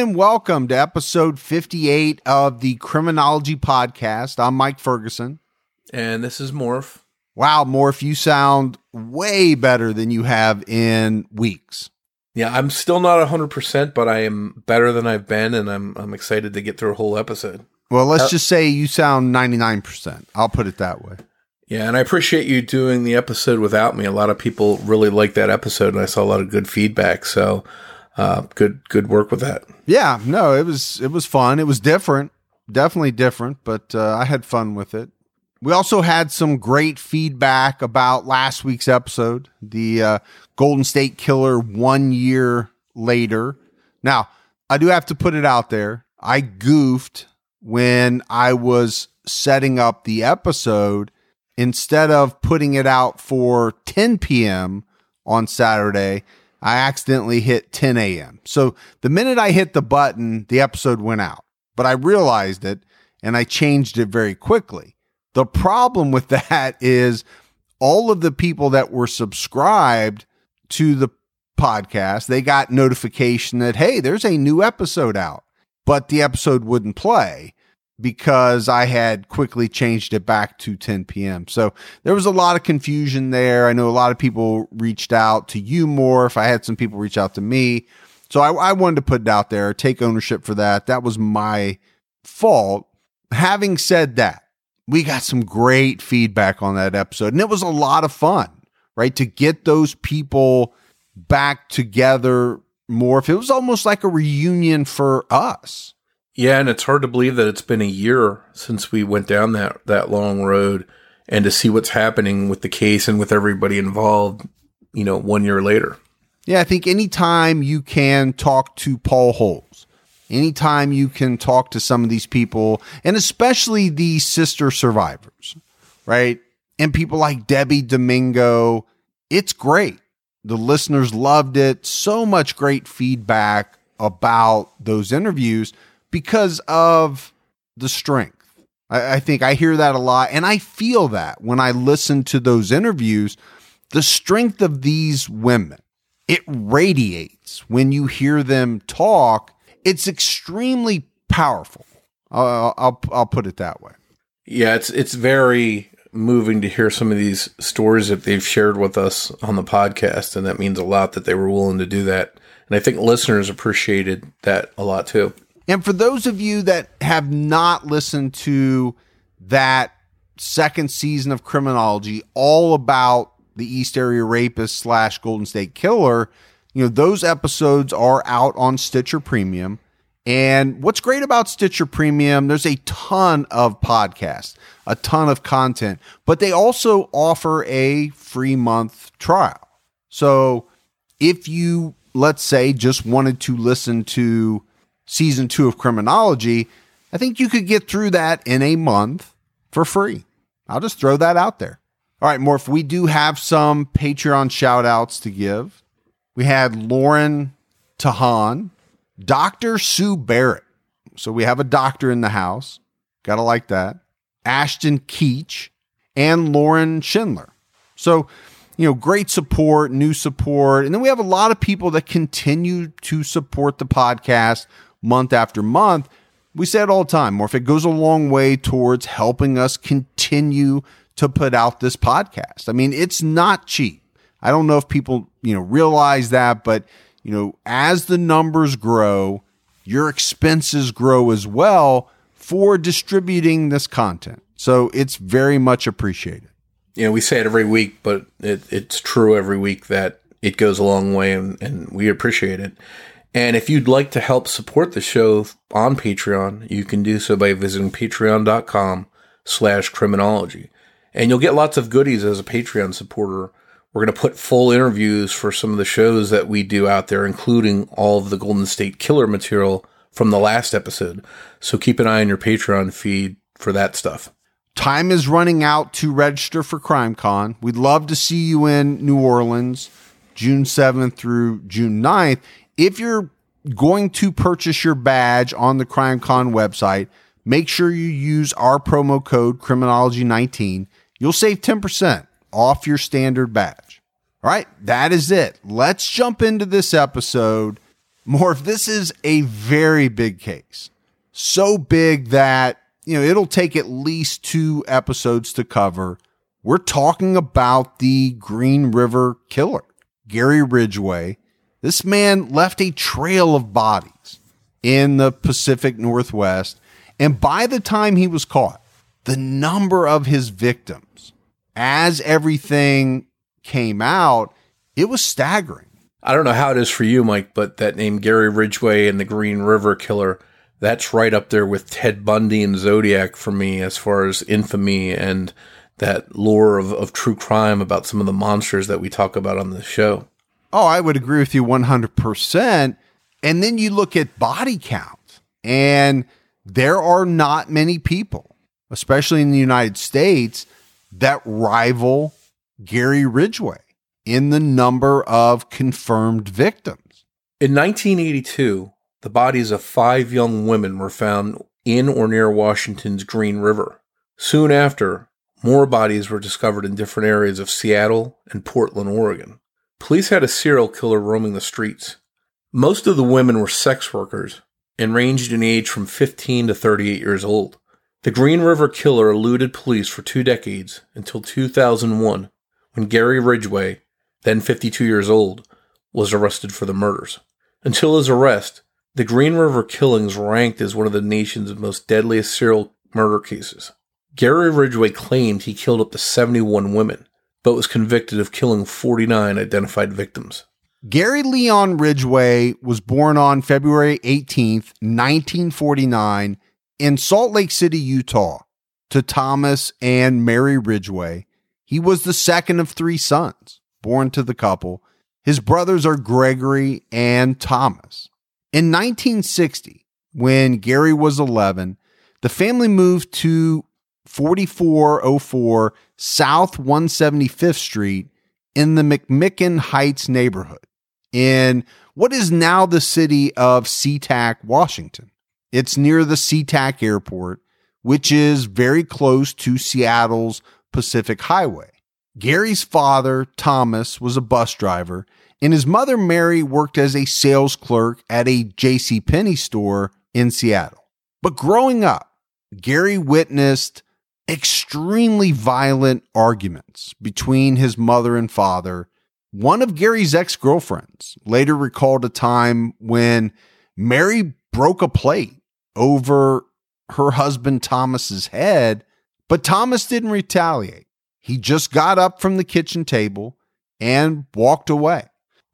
And welcome to episode 58 of the Criminology Podcast. I'm Mike Ferguson. And this is Morph. Wow, Morph, you sound way better than you have in weeks. Yeah, I'm still not 100%, but I am better than I've been, and I'm, I'm excited to get through a whole episode. Well, let's uh, just say you sound 99%. I'll put it that way. Yeah, and I appreciate you doing the episode without me. A lot of people really liked that episode, and I saw a lot of good feedback. So, uh, good good work with that. Yeah, no, it was it was fun. It was different, definitely different, but uh, I had fun with it. We also had some great feedback about last week's episode, the uh, Golden State Killer one year later. Now, I do have to put it out there. I goofed when I was setting up the episode. Instead of putting it out for 10 p.m. on Saturday, I accidentally hit 10 a.m. So the minute I hit the button, the episode went out, but I realized it and I changed it very quickly. The problem with that is all of the people that were subscribed to the podcast, they got notification that, hey, there's a new episode out, but the episode wouldn't play because I had quickly changed it back to 10 p.m. So there was a lot of confusion there. I know a lot of people reached out to you Morph. I had some people reach out to me. So I, I wanted to put it out there, take ownership for that. That was my fault. Having said that, we got some great feedback on that episode and it was a lot of fun, right? To get those people back together Morph. it was almost like a reunion for us yeah, and it's hard to believe that it's been a year since we went down that that long road and to see what's happening with the case and with everybody involved, you know, one year later. Yeah, I think anytime you can talk to Paul Holes, anytime you can talk to some of these people, and especially the sister survivors, right? And people like Debbie Domingo, it's great. The listeners loved it. So much great feedback about those interviews because of the strength. I, I think I hear that a lot, and I feel that when I listen to those interviews. The strength of these women, it radiates when you hear them talk. It's extremely powerful. I'll, I'll, I'll put it that way. Yeah, it's it's very moving to hear some of these stories that they've shared with us on the podcast, and that means a lot that they were willing to do that. And I think listeners appreciated that a lot too. And for those of you that have not listened to that second season of Criminology, all about the East Area Rapist slash Golden State Killer, you know, those episodes are out on Stitcher Premium. And what's great about Stitcher Premium, there's a ton of podcasts, a ton of content, but they also offer a free month trial. So if you, let's say, just wanted to listen to season two of Criminology, I think you could get through that in a month for free. I'll just throw that out there. All right, Morph, we do have some Patreon shout outs to give. We had Lauren Tahan, Dr. Sue Barrett. So we have a doctor in the house. Gotta like that. Ashton Keach and Lauren Schindler. So, you know, great support, new support. And then we have a lot of people that continue to support the podcast month after month, we say it all the time, Morph, it goes a long way towards helping us continue to put out this podcast. I mean, it's not cheap. I don't know if people, you know, realize that, but you know, as the numbers grow, your expenses grow as well for distributing this content. So it's very much appreciated. You know, we say it every week, but it, it's true every week that it goes a long way and, and we appreciate it. And if you'd like to help support the show on Patreon, you can do so by visiting patreon.com slash criminology. And you'll get lots of goodies as a Patreon supporter. We're going to put full interviews for some of the shows that we do out there, including all of the Golden State Killer material from the last episode. So keep an eye on your Patreon feed for that stuff. Time is running out to register for CrimeCon. We'd love to see you in New Orleans, June 7th through June 9th. If you're going to purchase your badge on the CrimeCon website, make sure you use our promo code Criminology19. You'll save 10% off your standard badge. All right, that is it. Let's jump into this episode. Morph, this is a very big case. So big that, you know, it'll take at least two episodes to cover. We're talking about the Green River Killer, Gary Ridgway. This man left a trail of bodies in the Pacific Northwest. And by the time he was caught, the number of his victims, as everything came out, it was staggering. I don't know how it is for you, Mike, but that name Gary Ridgway and the Green River Killer, that's right up there with Ted Bundy and Zodiac for me as far as infamy and that lore of, of true crime about some of the monsters that we talk about on the show. Oh, I would agree with you 100%. And then you look at body count, and there are not many people, especially in the United States, that rival Gary Ridgway in the number of confirmed victims. In 1982, the bodies of five young women were found in or near Washington's Green River. Soon after, more bodies were discovered in different areas of Seattle and Portland, Oregon. Police had a serial killer roaming the streets. Most of the women were sex workers and ranged in age from 15 to 38 years old. The Green River Killer eluded police for two decades until 2001 when Gary Ridgway, then 52 years old, was arrested for the murders. Until his arrest, the Green River killings ranked as one of the nation's most deadliest serial murder cases. Gary Ridgway claimed he killed up to 71 women, but was convicted of killing 49 identified victims. Gary Leon Ridgway was born on February 18th, 1949, in Salt Lake City, Utah, to Thomas and Mary Ridgway. He was the second of three sons born to the couple. His brothers are Gregory and Thomas. In 1960, when Gary was 11, the family moved to 4404 South 175th Street in the McMicken Heights neighborhood in what is now the city of SeaTac, Washington. It's near the SeaTac Airport, which is very close to Seattle's Pacific Highway. Gary's father, Thomas, was a bus driver, and his mother, Mary, worked as a sales clerk at a J.C. Penney store in Seattle. But growing up, Gary witnessed extremely violent arguments between his mother and father. One of Gary's ex girlfriends later recalled a time when Mary broke a plate over her husband Thomas's head, but Thomas didn't retaliate. He just got up from the kitchen table and walked away.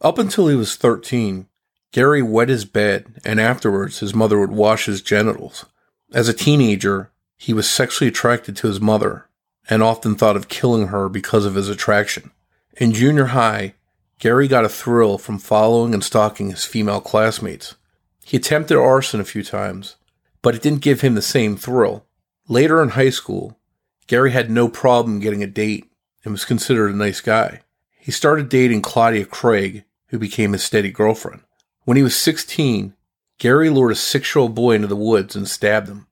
Up until he was 13, Gary wet his bed, and afterwards his mother would wash his genitals. As a teenager, he was sexually attracted to his mother and often thought of killing her because of his attraction. In junior high, Gary got a thrill from following and stalking his female classmates. He attempted arson a few times, but it didn't give him the same thrill. Later in high school, Gary had no problem getting a date and was considered a nice guy. He started dating Claudia Craig, who became his steady girlfriend. When he was 16, Gary lured a six year old boy into the woods and stabbed him.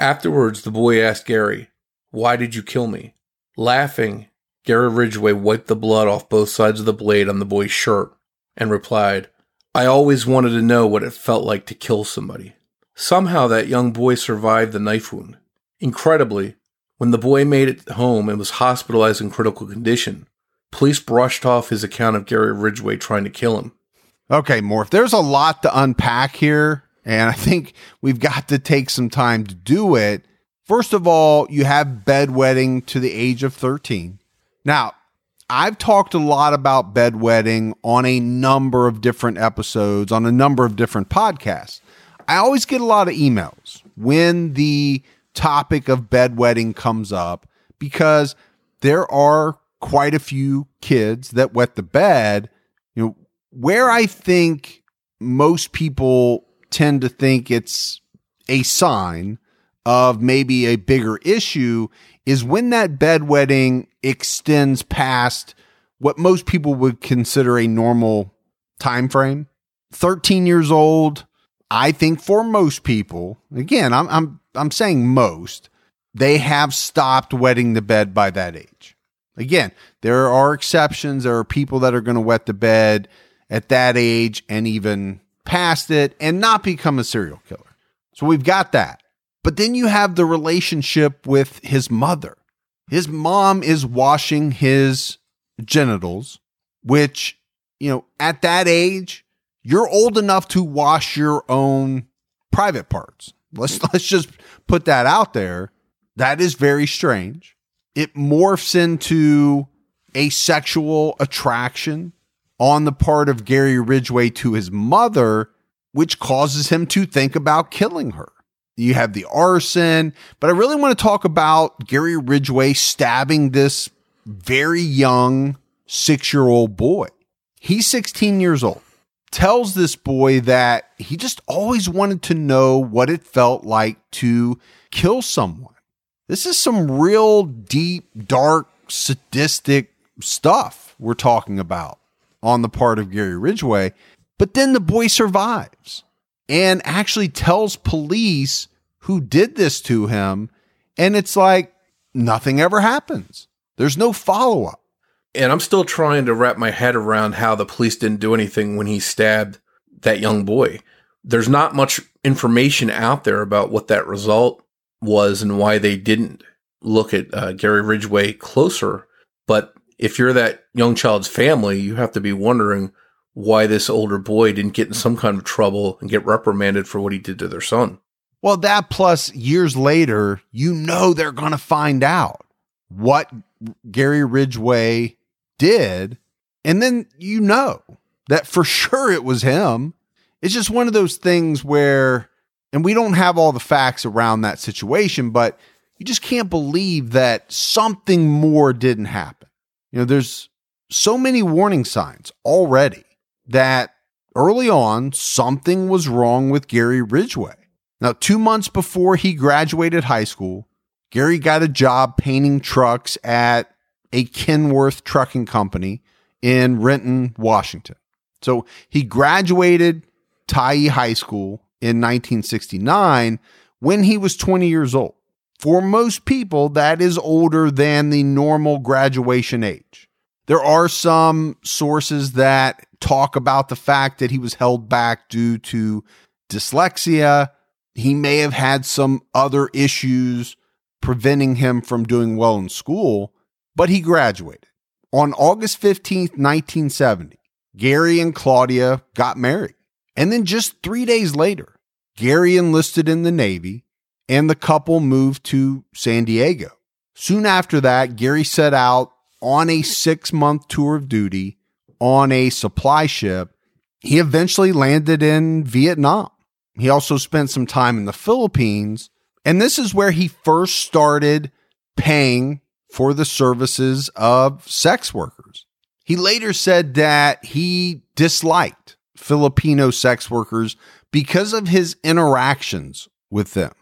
Afterwards, the boy asked Gary, Why did you kill me? Laughing, Gary Ridgway wiped the blood off both sides of the blade on the boy's shirt and replied, I always wanted to know what it felt like to kill somebody. Somehow that young boy survived the knife wound. Incredibly, when the boy made it home and was hospitalized in critical condition, police brushed off his account of Gary Ridgway trying to kill him. Okay, Morph, there's a lot to unpack here, and I think we've got to take some time to do it. First of all, you have bedwetting to the age of 13. Now, I've talked a lot about bedwetting on a number of different episodes, on a number of different podcasts. I always get a lot of emails when the topic of bedwetting comes up because there are quite a few kids that wet the bed. You know, where I think most people tend to think it's a sign of maybe a bigger issue is when that bedwetting extends past what most people would consider a normal time frame. 13 years old, I think for most people, again, I'm I'm I'm saying most, they have stopped wetting the bed by that age. Again, there are exceptions. There are people that are going to wet the bed at that age and even past it and not become a serial killer. So we've got that. But then you have the relationship with his mother. His mom is washing his genitals, which, you know, at that age, you're old enough to wash your own private parts. Let's let's just put that out there. That is very strange. It morphs into a sexual attraction on the part of Gary Ridgway to his mother, which causes him to think about killing her. You have the arson, but I really want to talk about Gary Ridgway stabbing this very young six year old boy. He's 16 years old. Tells this boy that he just always wanted to know what it felt like to kill someone. This is some real deep, dark, sadistic stuff we're talking about on the part of Gary Ridgway. But then the boy survives and actually tells police who did this to him. And it's like nothing ever happens. There's no follow up. And I'm still trying to wrap my head around how the police didn't do anything when he stabbed that young boy. There's not much information out there about what that result was and why they didn't look at uh, Gary Ridgway closer. But if you're that young child's family, you have to be wondering why this older boy didn't get in some kind of trouble and get reprimanded for what he did to their son. Well, that plus years later, you know they're going to find out what Gary Ridgway did. And then you know that for sure it was him. It's just one of those things where, and we don't have all the facts around that situation, but you just can't believe that something more didn't happen. You know, there's so many warning signs already that early on something was wrong with Gary Ridgway. Now, two months before he graduated high school, Gary got a job painting trucks at a Kenworth trucking company in Renton, Washington. So he graduated Tyee High School in 1969 when he was 20 years old. For most people, that is older than the normal graduation age. There are some sources that talk about the fact that he was held back due to dyslexia he may have had some other issues preventing him from doing well in school, but he graduated. On August 15th, 1970, Gary and Claudia got married. And then just three days later, Gary enlisted in the Navy and the couple moved to San Diego. Soon after that, Gary set out on a six month tour of duty on a supply ship. He eventually landed in Vietnam. He also spent some time in the Philippines. And this is where he first started paying for the services of sex workers. He later said that he disliked Filipino sex workers because of his interactions with them.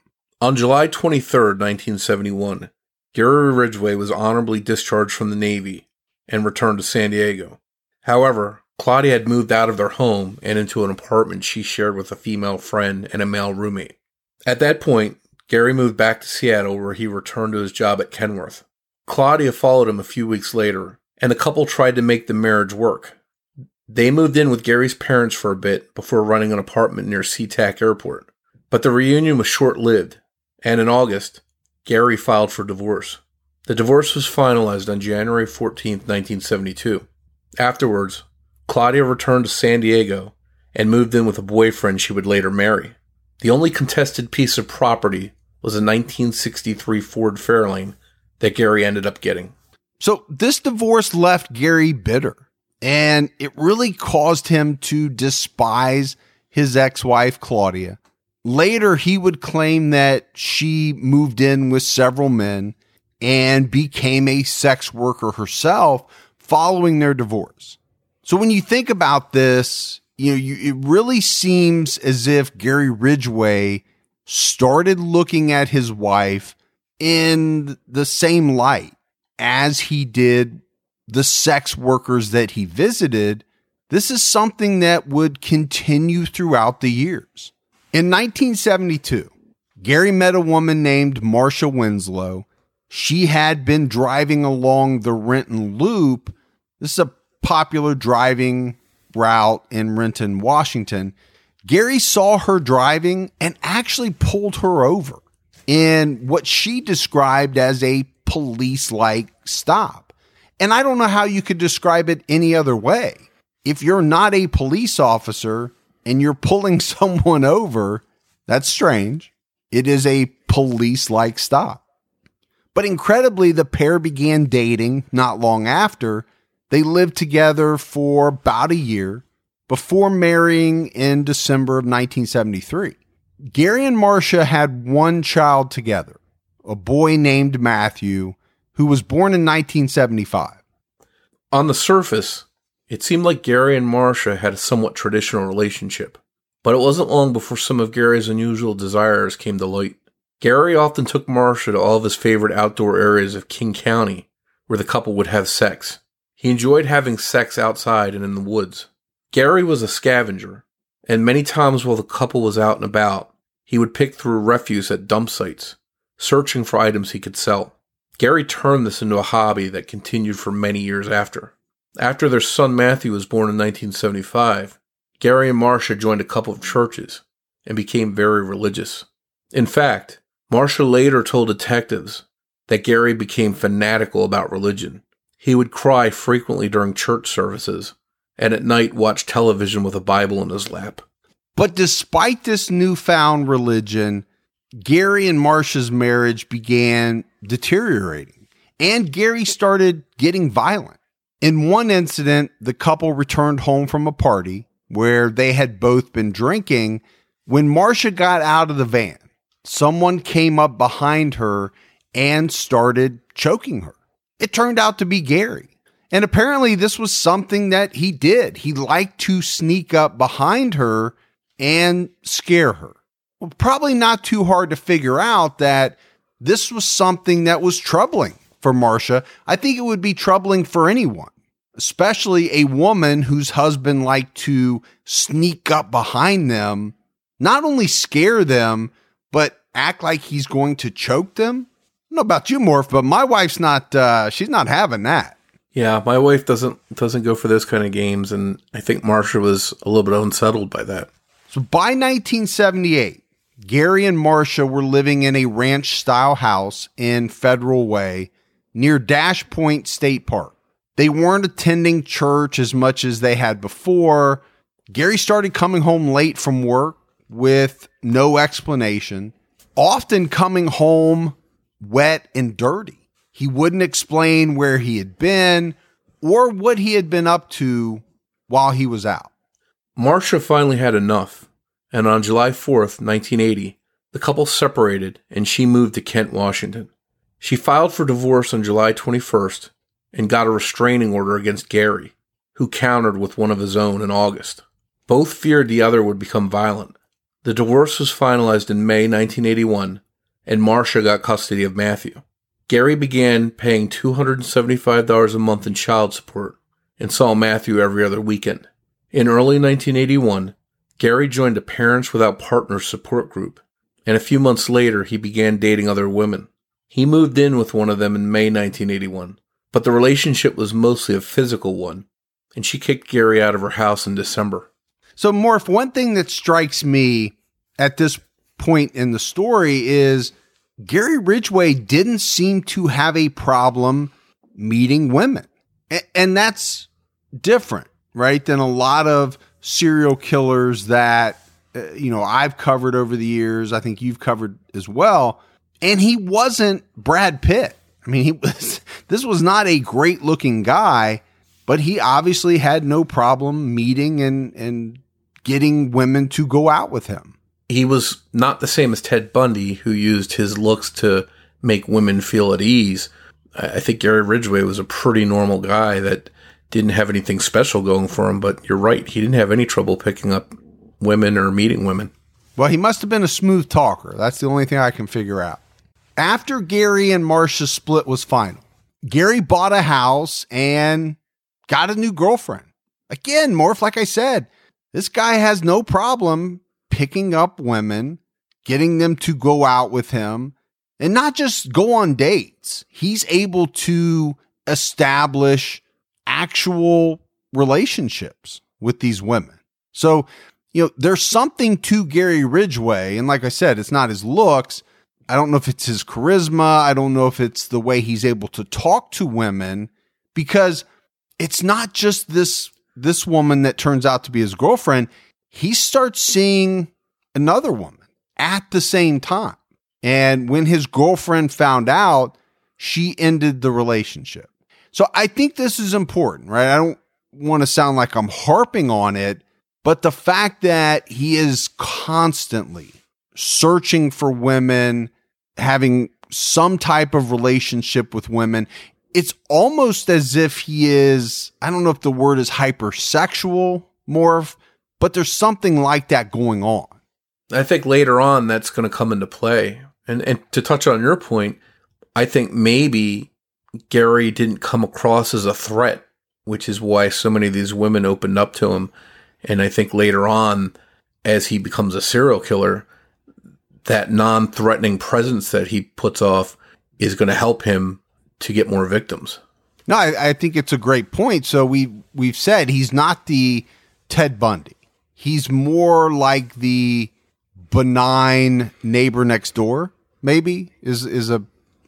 On July 23, 1971, Gary Ridgway was honorably discharged from the Navy and returned to San Diego. However, Claudia had moved out of their home and into an apartment she shared with a female friend and a male roommate. At that point, Gary moved back to Seattle where he returned to his job at Kenworth. Claudia followed him a few weeks later, and the couple tried to make the marriage work. They moved in with Gary's parents for a bit before running an apartment near SeaTac Airport. But the reunion was short lived, and in August, Gary filed for divorce. The divorce was finalized on January 14, 1972. Afterwards, Claudia returned to San Diego and moved in with a boyfriend she would later marry. The only contested piece of property was a 1963 Ford Fairlane that Gary ended up getting. So this divorce left Gary bitter, and it really caused him to despise his ex wife, Claudia. Later, he would claim that she moved in with several men, and became a sex worker herself following their divorce. So when you think about this, you know, you, it really seems as if Gary Ridgway started looking at his wife in the same light as he did the sex workers that he visited. This is something that would continue throughout the years. In 1972, Gary met a woman named Marcia Winslow. She had been driving along the Renton Loop. This is a popular driving route in Renton, Washington. Gary saw her driving and actually pulled her over in what she described as a police like stop. And I don't know how you could describe it any other way. If you're not a police officer and you're pulling someone over, that's strange. It is a police like stop. But incredibly, the pair began dating not long after. They lived together for about a year before marrying in December of 1973. Gary and Marcia had one child together, a boy named Matthew, who was born in 1975. On the surface, it seemed like Gary and Marcia had a somewhat traditional relationship, but it wasn't long before some of Gary's unusual desires came to light. Gary often took Marcia to all of his favorite outdoor areas of King County, where the couple would have sex. He enjoyed having sex outside and in the woods. Gary was a scavenger, and many times while the couple was out and about, he would pick through refuse at dump sites, searching for items he could sell. Gary turned this into a hobby that continued for many years after. After their son Matthew was born in 1975, Gary and Marcia joined a couple of churches and became very religious. In fact, Marcia later told detectives that Gary became fanatical about religion. He would cry frequently during church services and at night watch television with a Bible in his lap. But despite this newfound religion, Gary and Marcia's marriage began deteriorating, and Gary started getting violent. In one incident, the couple returned home from a party where they had both been drinking. When Marcia got out of the van, someone came up behind her and started choking her. It turned out to be Gary. And apparently, this was something that he did. He liked to sneak up behind her and scare her. Well, probably not too hard to figure out that this was something that was troubling for Marcia. I think it would be troubling for anyone, especially a woman whose husband liked to sneak up behind them, not only scare them, but act like he's going to choke them. I don't know about you, Morph, but my wife's not, uh, she's not having that. Yeah, my wife doesn't doesn't go for those kind of games, and I think Marcia was a little bit unsettled by that. So by 1978, Gary and Marcia were living in a ranch style house in Federal Way near Dash Point State Park. They weren't attending church as much as they had before. Gary started coming home late from work with no explanation, often coming home wet and dirty. He wouldn't explain where he had been or what he had been up to while he was out. Marcia finally had enough, and on July 4th, 1980, the couple separated and she moved to Kent, Washington. She filed for divorce on July 21st and got a restraining order against Gary, who countered with one of his own in August. Both feared the other would become violent. The divorce was finalized in May 1981, and Marcia got custody of Matthew. Gary began paying $275 a month in child support and saw Matthew every other weekend. In early 1981, Gary joined a Parents Without Partners support group, and a few months later he began dating other women. He moved in with one of them in May 1981, but the relationship was mostly a physical one, and she kicked Gary out of her house in December. So, Morph, one thing that strikes me at this point in the story is Gary Ridgway didn't seem to have a problem meeting women. And that's different, right? Than a lot of serial killers that, uh, you know, I've covered over the years. I think you've covered as well. And he wasn't Brad Pitt. I mean, he was, this was not a great looking guy, but he obviously had no problem meeting and, and getting women to go out with him he was not the same as Ted Bundy, who used his looks to make women feel at ease. I think Gary Ridgway was a pretty normal guy that didn't have anything special going for him. But you're right, he didn't have any trouble picking up women or meeting women. Well, he must have been a smooth talker. That's the only thing I can figure out. After Gary and Marcia's split was final, Gary bought a house and got a new girlfriend. Again, Morph, like I said, this guy has no problem picking up women, getting them to go out with him, and not just go on dates. He's able to establish actual relationships with these women. So, you know, there's something to Gary Ridgway. And like I said, it's not his looks. I don't know if it's his charisma. I don't know if it's the way he's able to talk to women because it's not just this this woman that turns out to be his girlfriend. He starts seeing another woman at the same time. And when his girlfriend found out, she ended the relationship. So I think this is important, right? I don't want to sound like I'm harping on it, but the fact that he is constantly searching for women, having some type of relationship with women, it's almost as if he is, I don't know if the word is hypersexual, morph, but there's something like that going on. I think later on that's going to come into play. And and to touch on your point, I think maybe Gary didn't come across as a threat, which is why so many of these women opened up to him. And I think later on, as he becomes a serial killer, that non threatening presence that he puts off is going to help him to get more victims. No, I, I, think it's a great point. So we we've said he's not the Ted Bundy. He's more like the benign neighbor next door. Maybe is is a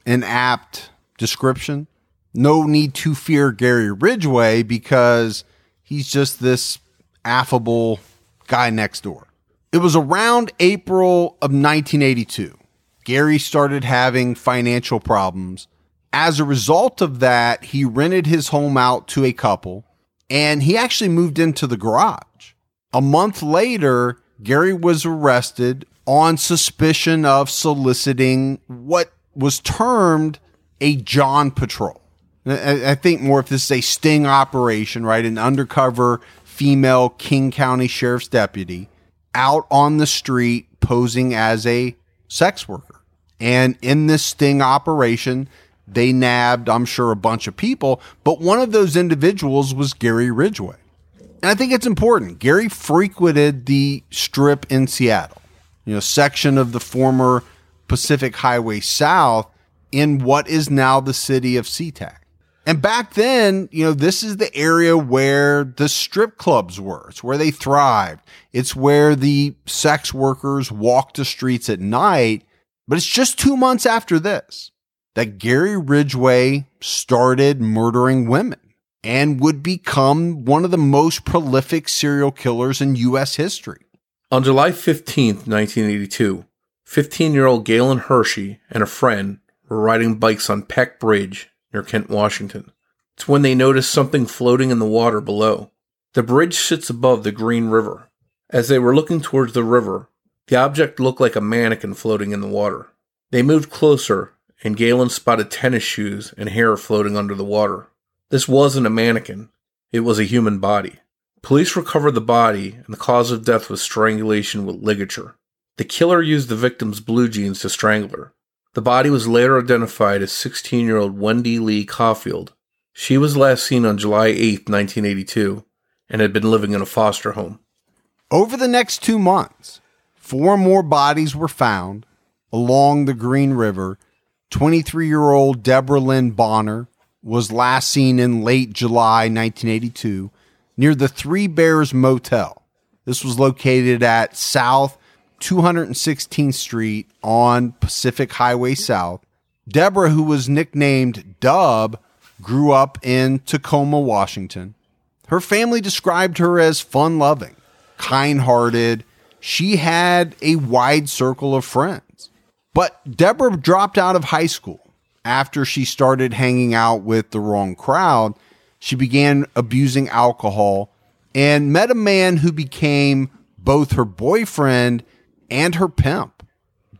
an apt description. No need to fear Gary Ridgway because he's just this affable guy next door. It was around April of 1982. Gary started having financial problems. As a result of that, he rented his home out to a couple and he actually moved into the garage. A month later, Gary was arrested on suspicion of soliciting what was termed a John patrol. I, think Morph this is a sting operation, right? An undercover female King County Sheriff's deputy out on the street posing as a sex worker. And in this sting operation, they nabbed, I'm sure, a bunch of people, but one of those individuals was Gary Ridgway. And I think it's important. Gary frequented the strip in Seattle, you know, section of the former Pacific Highway South in what is now the city of SeaTac. And back then, you know, this is the area where the strip clubs were. It's where they thrived. It's where the sex workers walked the streets at night. But it's just two months after this that Gary Ridgway started murdering women and would become one of the most prolific serial killers in U.S. history. On July 15th, 1982, 15 year old Galen Hershey and a friend were riding bikes on Peck Bridge near Kent, Washington. It's when they noticed something floating in the water below. The bridge sits above the Green River. As they were looking towards the river, the object looked like a mannequin floating in the water. They moved closer, and Galen spotted tennis shoes and hair floating under the water. This wasn't a mannequin, it was a human body. Police recovered the body, and the cause of death was strangulation with ligature. The killer used the victim's blue jeans to strangle her. The body was later identified as 16 year old Wendy Lee Coffield. She was last seen on July 8, 1982, and had been living in a foster home. Over the next two months, four more bodies were found along the Green River. 23 year old Deborah Lynn Bonner was last seen in late July 1982 near the Three Bears Motel. This was located at South 216th Street on Pacific Highway South. Deborah, who was nicknamed Dub, grew up in Tacoma, Washington. Her family described her as fun loving, kind hearted. She had a wide circle of friends. But Deborah dropped out of high school after she started hanging out with the wrong crowd. She began abusing alcohol and met a man who became both her boyfriend and her pimp.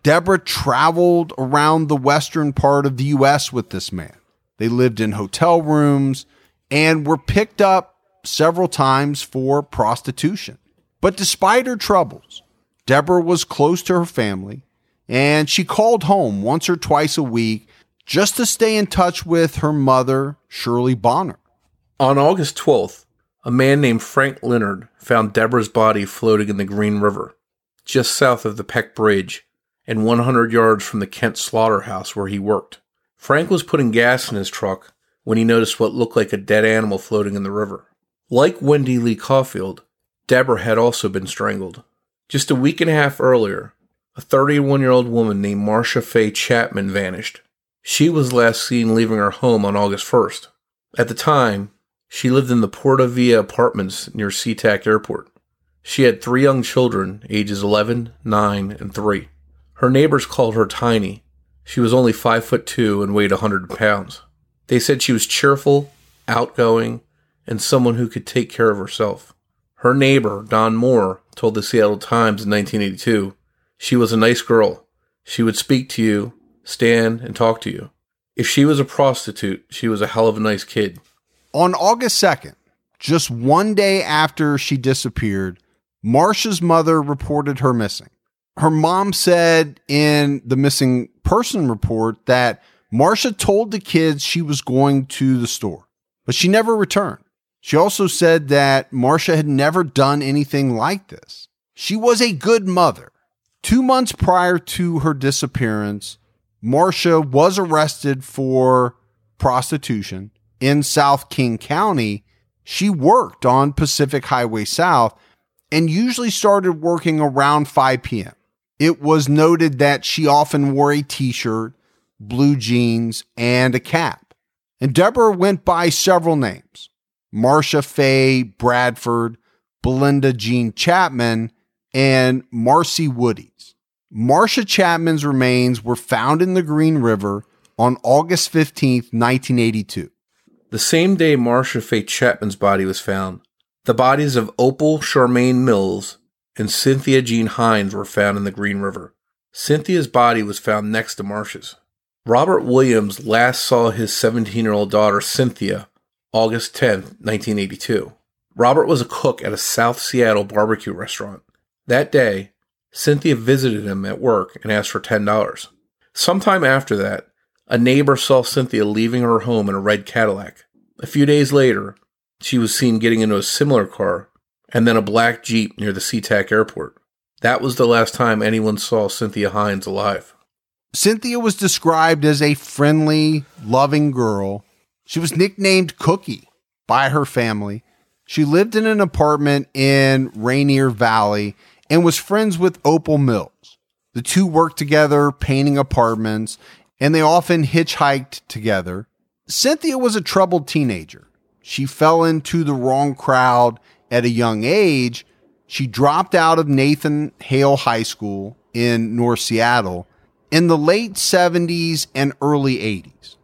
Deborah traveled around the western part of the U.S. with this man. They lived in hotel rooms and were picked up several times for prostitution. But despite her troubles, Deborah was close to her family and she called home once or twice a week just to stay in touch with her mother, Shirley Bonner. On August 12th, a man named Frank Leonard found Deborah's body floating in the Green River, just south of the Peck Bridge and 100 yards from the Kent slaughterhouse where he worked. Frank was putting gas in his truck when he noticed what looked like a dead animal floating in the river. Like Wendy Lee Coffield, Deborah had also been strangled. Just a week and a half earlier, a 31 year old woman named Marcia Faye Chapman vanished. She was last seen leaving her home on August 1st. At the time, she lived in the Porta Via apartments near SeaTac Airport. She had three young children, ages 11, 9, and 3. Her neighbors called her tiny. She was only 5 foot 2 and weighed a 100 pounds. They said she was cheerful, outgoing, and someone who could take care of herself. Her neighbor, Don Moore, told the Seattle Times in 1982 she was a nice girl. She would speak to you, stand, and talk to you. If she was a prostitute, she was a hell of a nice kid. On August 2nd, just one day after she disappeared, Marcia's mother reported her missing. Her mom said in the missing person report that Marcia told the kids she was going to the store, but she never returned. She also said that Marcia had never done anything like this. She was a good mother. Two months prior to her disappearance, Marcia was arrested for prostitution in South King County, she worked on Pacific Highway South and usually started working around 5 p.m. It was noted that she often wore a t shirt, blue jeans, and a cap. And Deborah went by several names Marcia Faye Bradford, Belinda Jean Chapman, and Marcy Woody's. Marcia Chapman's remains were found in the Green River on August 15, 1982. The same day Marcia Faye Chapman's body was found, the bodies of Opal Charmaine Mills and Cynthia Jean Hinds were found in the Green River. Cynthia's body was found next to Marcia's. Robert Williams last saw his 17 year old daughter Cynthia August 10, 1982. Robert was a cook at a South Seattle barbecue restaurant. That day, Cynthia visited him at work and asked for $10. Sometime after that, a neighbor saw Cynthia leaving her home in a red Cadillac. A few days later, she was seen getting into a similar car and then a black Jeep near the SeaTac airport. That was the last time anyone saw Cynthia Hinds alive. Cynthia was described as a friendly, loving girl. She was nicknamed Cookie by her family. She lived in an apartment in Rainier Valley and was friends with Opal Mills. The two worked together painting apartments and they often hitchhiked together. Cynthia was a troubled teenager. She fell into the wrong crowd at a young age. She dropped out of Nathan Hale High School in North Seattle in the late 70s and early 80s.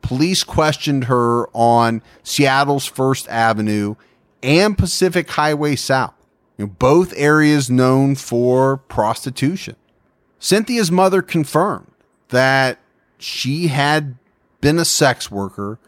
Police questioned her on Seattle's First Avenue and Pacific Highway South, you know, both areas known for prostitution. Cynthia's mother confirmed that she had been a sex worker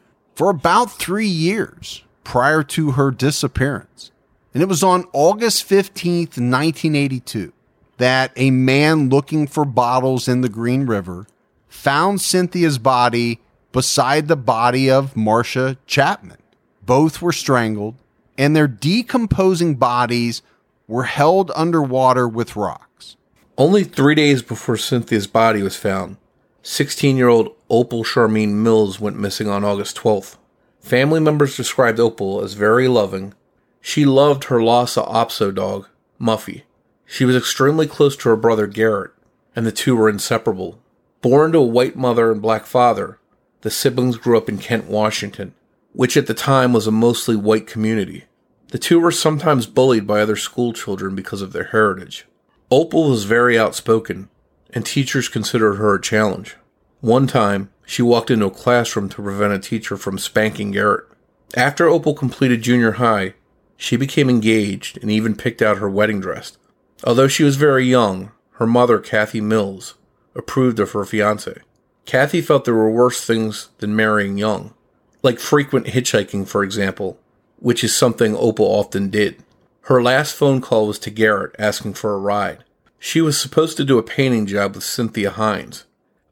for about three years prior to her disappearance. And it was on August 15th, 1982, that a man looking for bottles in the Green River found Cynthia's body beside the body of Marcia Chapman. Both were strangled, and their decomposing bodies were held underwater with rocks. Only three days before Cynthia's body was found, 16 year old Opal Charmaine Mills went missing on August 12th. Family members described Opal as very loving. She loved her Lhasa Apso dog, Muffy. She was extremely close to her brother Garrett, and the two were inseparable. Born to a white mother and black father, the siblings grew up in Kent, Washington, which at the time was a mostly white community. The two were sometimes bullied by other school children because of their heritage. Opal was very outspoken and teachers considered her a challenge. One time, she walked into a classroom to prevent a teacher from spanking Garrett. After Opal completed junior high, she became engaged and even picked out her wedding dress. Although she was very young, her mother, Kathy Mills, approved of her fiance. Kathy felt there were worse things than marrying young, like frequent hitchhiking, for example, which is something Opal often did. Her last phone call was to Garrett asking for a ride. She was supposed to do a painting job with Cynthia Hinds,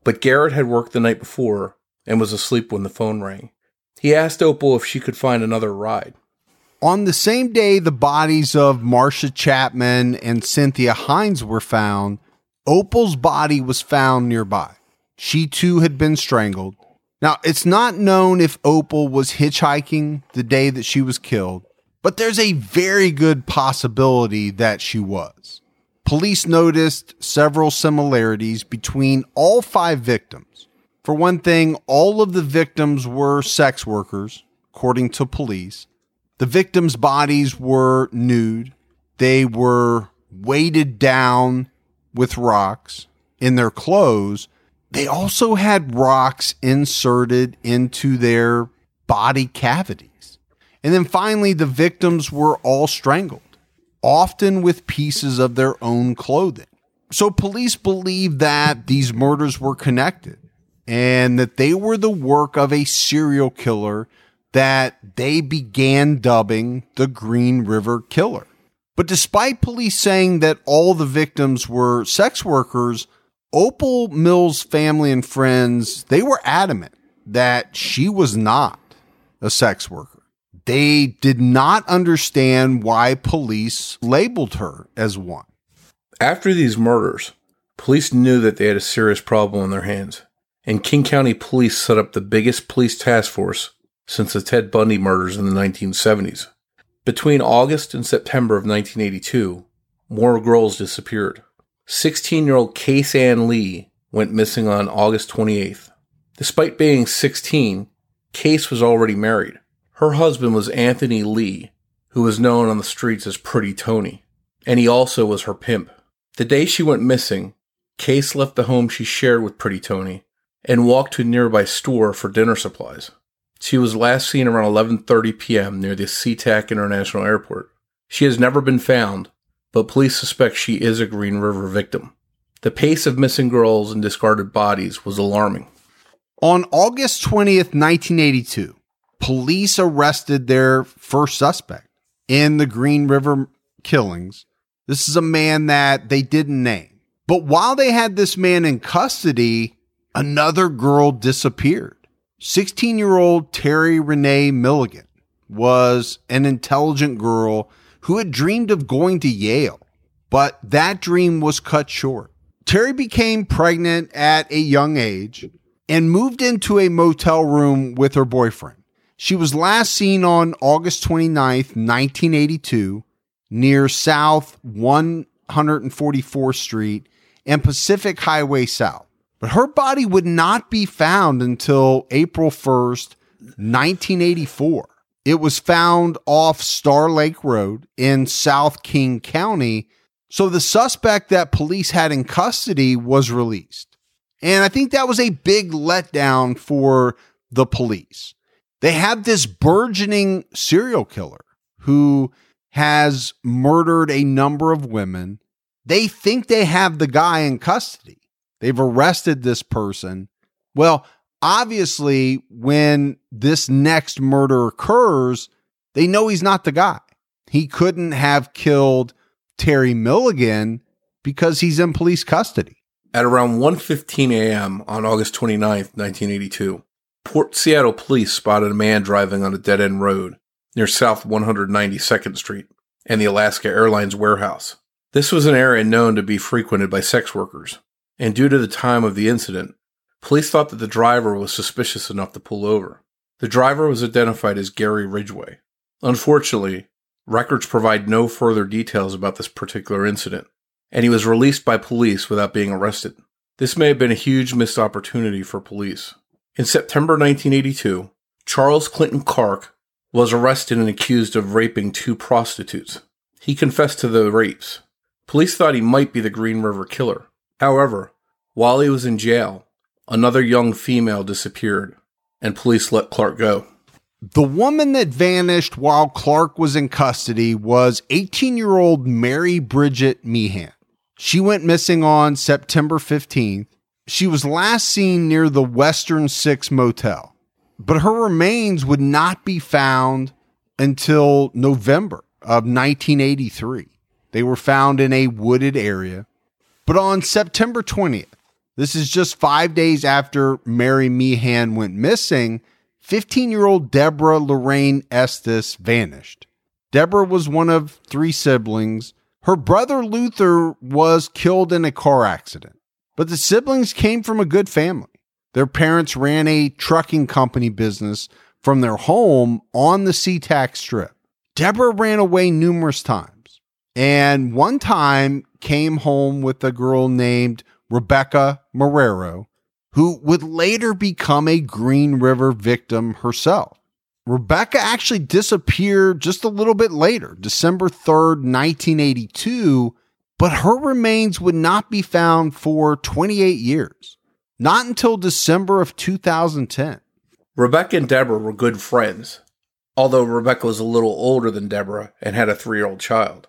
but Garrett had worked the night before and was asleep when the phone rang. He asked Opal if she could find another ride. On the same day the bodies of Marcia Chapman and Cynthia Hinds were found, Opal's body was found nearby. She too had been strangled. Now, it's not known if Opal was hitchhiking the day that she was killed, but there's a very good possibility that she was. Police noticed several similarities between all five victims. For one thing, all of the victims were sex workers, according to police. The victims' bodies were nude. They were weighted down with rocks in their clothes. They also had rocks inserted into their body cavities. And then finally, the victims were all strangled, often with pieces of their own clothing. So police believe that these murders were connected and that they were the work of a serial killer that they began dubbing the Green River Killer. But despite police saying that all the victims were sex workers, Opal Mills' family and friends, they were adamant that she was not a sex worker. They did not understand why police labeled her as one. After these murders, police knew that they had a serious problem on their hands, and King County Police set up the biggest police task force since the Ted Bundy murders in the 1970s. Between August and September of 1982, more girls disappeared. 16 year old Kase Ann Lee went missing on August 28th. Despite being 16, Kase was already married. Her husband was Anthony Lee, who was known on the streets as Pretty Tony, and he also was her pimp. The day she went missing, Kase left the home she shared with Pretty Tony and walked to a nearby store for dinner supplies. She was last seen around 11:30 p.m. near the SeaTac International Airport. She has never been found, but police suspect she is a Green River victim. The pace of missing girls and discarded bodies was alarming. On August 20th, 1982, police arrested their first suspect in the Green River killings. This is a man that they didn't name. But while they had this man in custody, another girl disappeared. 16 year old Terry Renee Milligan was an intelligent girl who had dreamed of going to Yale, but that dream was cut short. Terry became pregnant at a young age and moved into a motel room with her boyfriend. She was last seen on August 29th, 1982, near South 144th Street and Pacific Highway South. But her body would not be found until April 1st, 1984. It was found off Star Lake Road in South King County. So the suspect that police had in custody was released. And I think that was a big letdown for the police. They have this burgeoning serial killer who has murdered a number of women. They think they have the guy in custody. They've arrested this person. Well, obviously, when this next murder occurs, they know he's not the guy. He couldn't have killed Terry Milligan because he's in police custody. At around 1:15 a.m. on August 29th, 1982, Port Seattle police spotted a man driving on a dead-end road near South 192nd Street and the Alaska Airlines warehouse. This was an area known to be frequented by sex workers, and due to the time of the incident, Police thought that the driver was suspicious enough to pull over. The driver was identified as Gary Ridgway. Unfortunately, records provide no further details about this particular incident, and he was released by police without being arrested. This may have been a huge missed opportunity for police. In September 1982, Charles Clinton Clark was arrested and accused of raping two prostitutes. He confessed to the rapes. Police thought he might be the Green River killer. However, while he was in jail, another young female disappeared, and police let Clark go. The woman that vanished while Clark was in custody was 18 year old Mary Bridget Meehan. She went missing on September 15th, She was last seen near the Western Six Motel, but her remains would not be found until November of 1983. They were found in a wooded area. But on September 20th, this is just five days after Mary Meehan went missing, 15 year old Deborah Lorraine Estes vanished. Deborah was one of three siblings. Her brother Luther was killed in a car accident, but the siblings came from a good family. Their parents ran a trucking company business from their home on the SeaTac Strip. Deborah ran away numerous times, and one time came home with a girl named Rebecca Marrero, who would later become a Green River victim herself. Rebecca actually disappeared just a little bit later, December 3rd, 1982, but her remains would not be found for 28 years, not until December of 2010. Rebecca and Deborah were good friends, although Rebecca was a little older than Deborah and had a three year old child.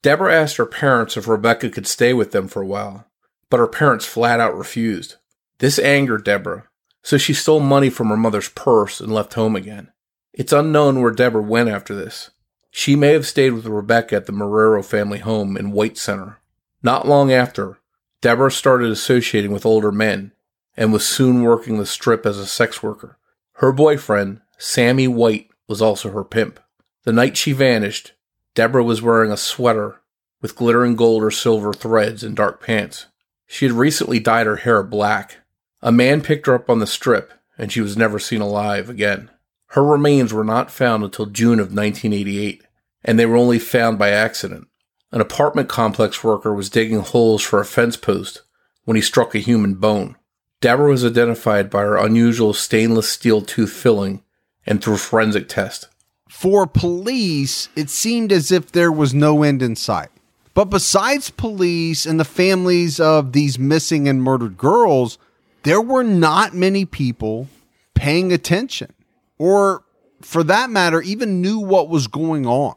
Deborah asked her parents if Rebecca could stay with them for a while, but her parents flat out refused. This angered Deborah, so she stole money from her mother's purse and left home again. It's unknown where Deborah went after this. She may have stayed with Rebecca at the Marrero family home in White Center. Not long after, Deborah started associating with older men and was soon working the strip as a sex worker. Her boyfriend, Sammy White, was also her pimp. The night she vanished, Deborah was wearing a sweater with glittering gold or silver threads and dark pants. She had recently dyed her hair black. A man picked her up on the strip, and she was never seen alive again. Her remains were not found until June of 1988, and they were only found by accident. An apartment complex worker was digging holes for a fence post when he struck a human bone. Deborah was identified by her unusual stainless steel tooth filling and through forensic test. For police, it seemed as if there was no end in sight. But besides police and the families of these missing and murdered girls, there were not many people paying attention or for that matter, even knew what was going on.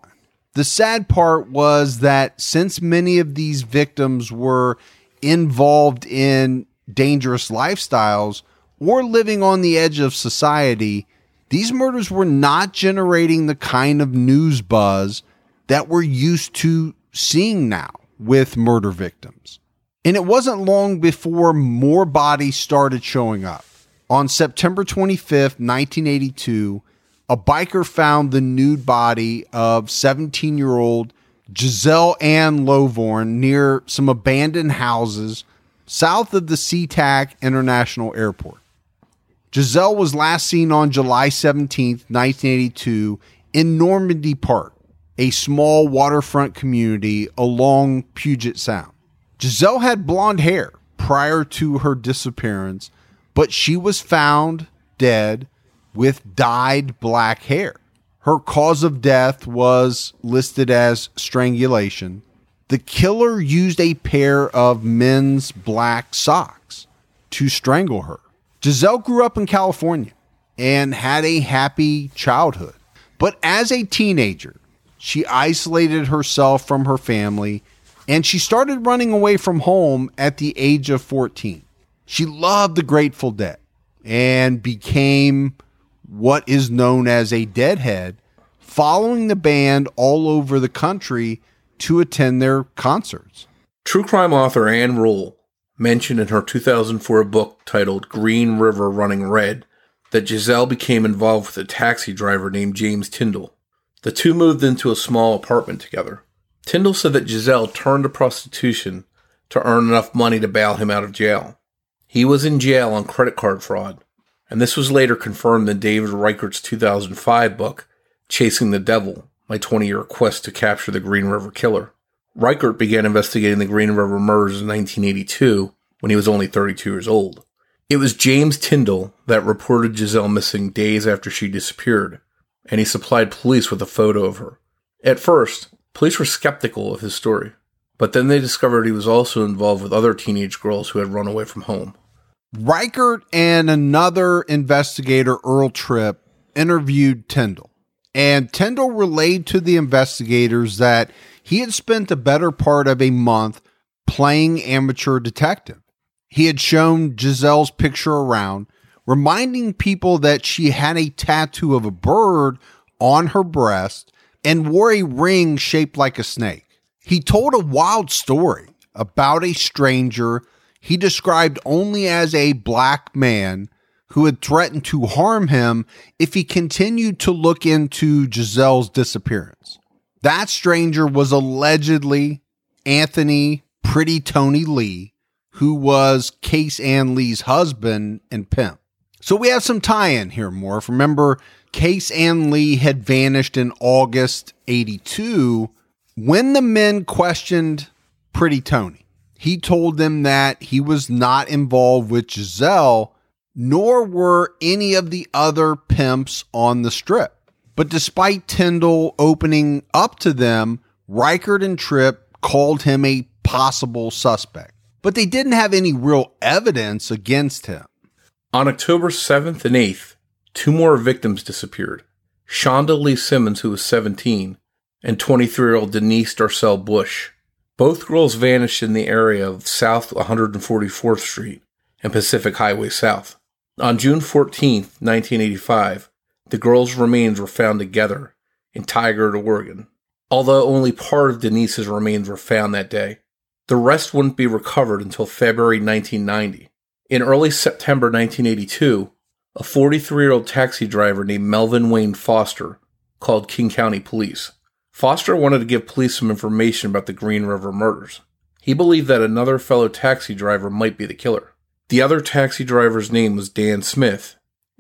The sad part was that since many of these victims were involved in dangerous lifestyles or living on the edge of society, these murders were not generating the kind of news buzz that we're used to seeing now with murder victims. And it wasn't long before more bodies started showing up. On September 25th, 1982, a biker found the nude body of 17 year old Giselle Ann Lovvorn near some abandoned houses south of the SeaTac International Airport. Giselle was last seen on July 17th, 1982, in Normandy Park, a small waterfront community along Puget Sound. Giselle had blonde hair prior to her disappearance but she was found dead with dyed black hair. Her cause of death was listed as strangulation. The killer used a pair of men's black socks to strangle her. Giselle grew up in California and had a happy childhood. But as a teenager, she isolated herself from her family and she started running away from home at the age of 14. She loved the Grateful Dead and became what is known as a deadhead, following the band all over the country to attend their concerts. True crime author Ann Rule mentioned in her 2004 book titled Green River Running Red that Giselle became involved with a taxi driver named James Tyndall. The two moved into a small apartment together. Tyndall said that Giselle turned to prostitution to earn enough money to bail him out of jail. He was in jail on credit card fraud, and this was later confirmed in David Reichert's 2005 book, Chasing the Devil My 20 Year Quest to Capture the Green River Killer. Reichert began investigating the Green River murders in 1982 when he was only 32 years old. It was James Tyndall that reported Giselle missing days after she disappeared, and he supplied police with a photo of her. At first, police were skeptical of his story, but then they discovered he was also involved with other teenage girls who had run away from home. Reichert and another investigator, Earl Tripp, interviewed Tyndall. And Tyndall relayed to the investigators that he had spent the better part of a month playing amateur detective. He had shown Giselle's picture around, reminding people that she had a tattoo of a bird on her breast and wore a ring shaped like a snake. He told a wild story about a stranger he described only as a black man who had threatened to harm him if he continued to look into Giselle's disappearance. That stranger was allegedly Anthony Pretty Tony Lee, who was Kase Ann Lee's husband and pimp. So we have some tie in here, Morph. Remember, Kase Ann Lee had vanished in August 82 when the men questioned Pretty Tony. He told them that he was not involved with Giselle, nor were any of the other pimps on the strip. But despite Tyndall opening up to them, Reichert and Tripp called him a possible suspect. But they didn't have any real evidence against him. On October 7th and 8th, two more victims disappeared. Shawnda Lee Summers, who was 17, and 23 year old Denise Darcel Bush. Both girls vanished in the area of South 144th Street and Pacific Highway South. On June 14, 1985, the girls' remains were found together in Tigard, Oregon. Although only part of Denise's remains were found that day, the rest wouldn't be recovered until February 1990. In early September 1982, a 43 year old taxi driver named Melvin Wayne Foster called King County Police. Foster wanted to give police some information about the Green River murders. He believed that another fellow taxi driver might be the killer. The other taxi driver's name was Dan Smith,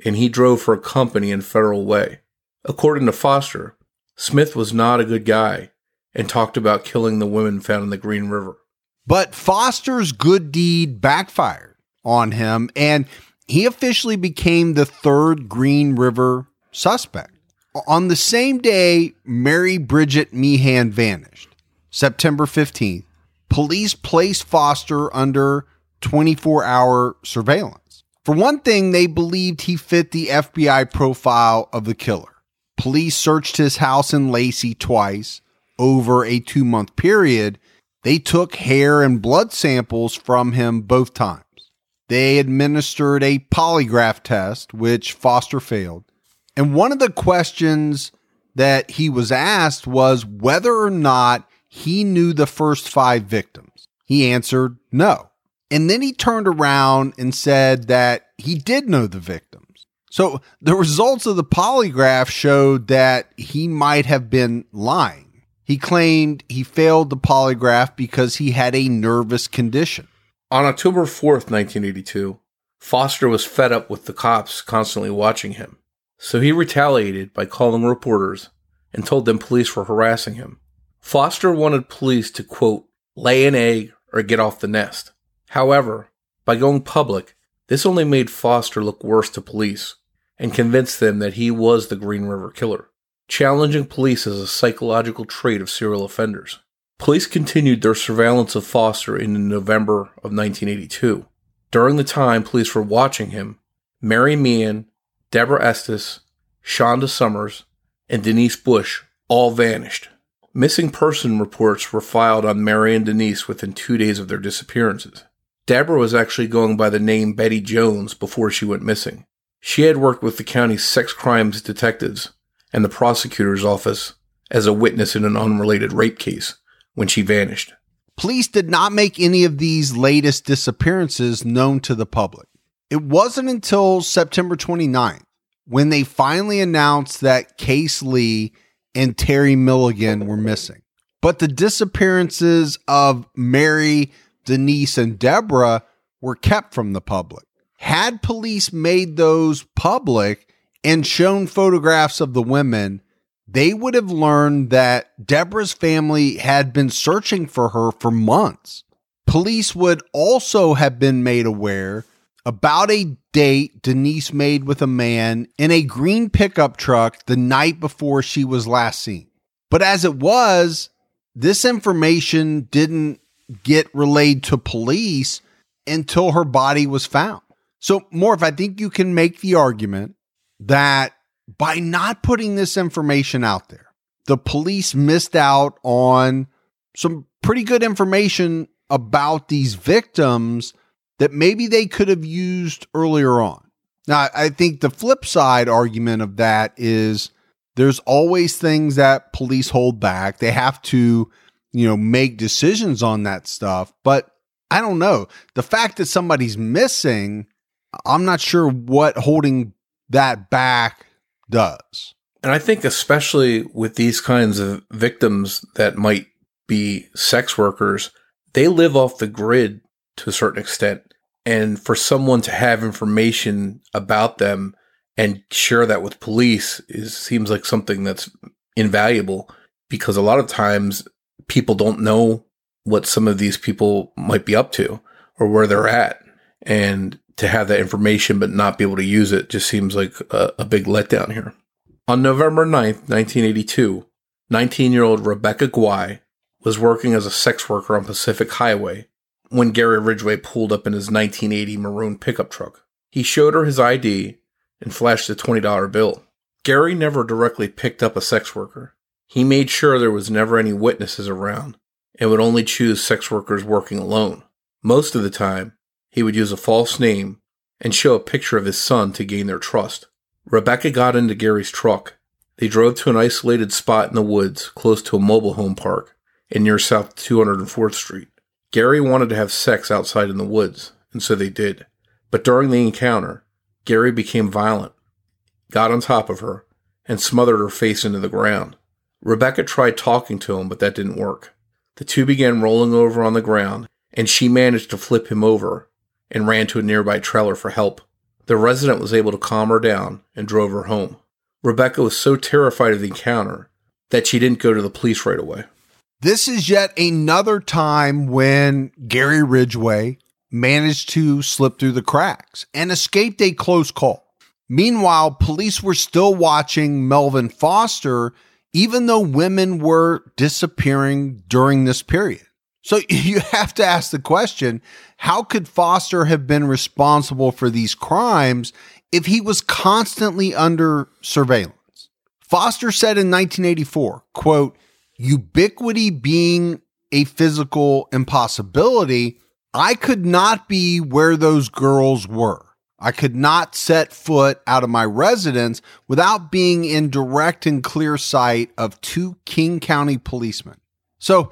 and he drove for a company in Federal Way. According to Foster, Smith was not a good guy and talked about killing the women found in the Green River. But Foster's good deed backfired on him, and he officially became the third Green River suspect. On the same day, Mary Bridget Meehan vanished, September 15th, police placed Foster under 24 hour surveillance. For one thing, they believed he fit the FBI profile of the killer. Police searched his house in Lacey twice over a two month period. They took hair and blood samples from him both times. They administered a polygraph test, which Foster failed. And one of the questions that he was asked was whether or not he knew the first five victims. He answered no. And then he turned around and said that he did know the victims. So the results of the polygraph showed that he might have been lying. He claimed he failed the polygraph because he had a nervous condition. On October 4th, 1982, Foster was fed up with the cops constantly watching him. So he retaliated by calling reporters and told them police were harassing him. Foster wanted police to, quote, lay an egg or get off the nest. However, by going public, this only made Foster look worse to police and convinced them that he was the Green River Killer. Challenging police is a psychological trait of serial offenders. Police continued their surveillance of Foster in November of 1982. During the time police were watching him, Mary Meehan, Deborah Estes, Shawnda Summers, and Denise Bush all vanished. Missing person reports were filed on Mary and Denise within two days of their disappearances. Deborah was actually going by the name Betty Jones before she went missing. She had worked with the county's sex crimes detectives and the prosecutor's office as a witness in an unrelated rape case when she vanished. Police did not make any of these latest disappearances known to the public. It wasn't until September 29th when they finally announced that Kase Lee and Terry Milligan were missing. But the disappearances of Mary, Denise, and Deborah were kept from the public. Had police made those public and shown photographs of the women, they would have learned that Deborah's family had been searching for her for months. Police would also have been made aware about a date Denise made with a man in a green pickup truck the night before she was last seen. But as it was, this information didn't get relayed to police until her body was found. So, Morph, I think you can make the argument that by not putting this information out there, the police missed out on some pretty good information about these victims that maybe they could have used earlier on. Now, I think the flip side argument of that is there's always things that police hold back. They have to, you know, make decisions on that stuff. But I don't know. The fact that somebody's missing, I'm not sure what holding that back does. And I think, especially with these kinds of victims that might be sex workers, they live off the grid to a certain extent. And for someone to have information about them and share that with police is seems like something that's invaluable because a lot of times people don't know what some of these people might be up to or where they're at. And to have that information but not be able to use it just seems like a, a big letdown here. On November 9th, 1982, 19 year old Rebecca Guay was working as a sex worker on Pacific Highway when Gary Ridgway pulled up in his 1980 maroon pickup truck. He showed her his ID and flashed a $20 bill. Gary never directly picked up a sex worker. He made sure there was never any witnesses around and would only choose sex workers working alone. Most of the time, he would use a false name and show a picture of his son to gain their trust. Rebecca got into Gary's truck. They drove to an isolated spot in the woods close to a mobile home park and near South 204th Street. Gary wanted to have sex outside in the woods, and so they did. But during the encounter, Gary became violent, got on top of her, and smothered her face into the ground. Rebecca tried talking to him, but that didn't work. The two began rolling over on the ground, and she managed to flip him over and ran to a nearby trailer for help. The resident was able to calm her down and drove her home. Rebecca was so terrified of the encounter that she didn't go to the police right away. This is yet another time when Gary Ridgway managed to slip through the cracks and escaped a close call. Meanwhile, police were still watching Melvin Foster, even though women were disappearing during this period. So you have to ask the question how could Foster have been responsible for these crimes if he was constantly under surveillance? Foster said in 1984, quote, ubiquity being a physical impossibility, I could not be where those girls were. I could not set foot out of my residence without being in direct and clear sight of two King County policemen. So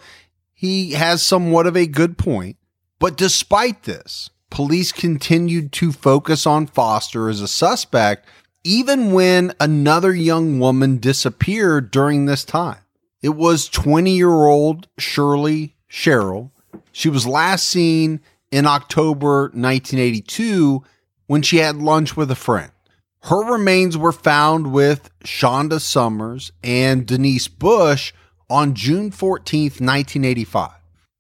he has somewhat of a good point. But despite this, police continued to focus on Foster as a suspect, even when another young woman disappeared during this time. It was 20 year old Shirley Sherrill. She was last seen in October 1982 when she had lunch with a friend. Her remains were found with Shawnda Summers and Denise Bush on June 14, 1985.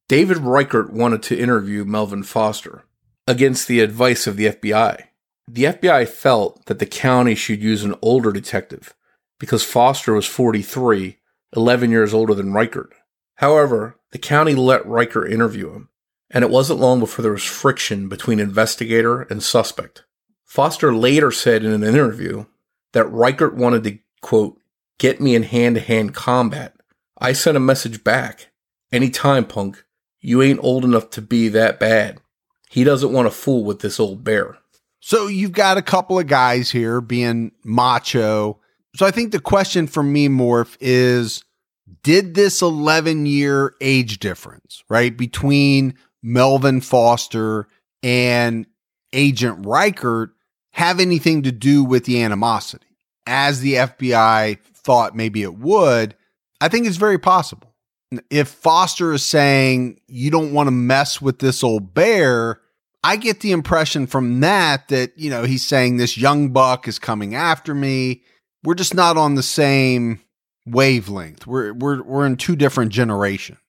David Reichert wanted to interview Melvin Foster against the advice of the FBI. The FBI felt that the county should use an older detective because Foster was 43 11 years older than Reichert. However, the county let Reichert interview him, and it wasn't long before there was friction between investigator and suspect. Foster later said in an interview that Reichert wanted to, quote, get me in hand to hand combat. I sent a message back. Anytime, punk. You ain't old enough to be that bad. He doesn't want to fool with this old bear. So you've got a couple of guys here being macho so I think the question for me, Morph, is did this 11 year age difference, right, between Melvin Foster and Agent Reichert have anything to do with the animosity? As the FBI thought maybe it would, I think it's very possible. If Foster is saying you don't want to mess with this old bear, I get the impression from that that, you know, he's saying this young buck is coming after me we're just not on the same wavelength. We're we're we're in two different generations.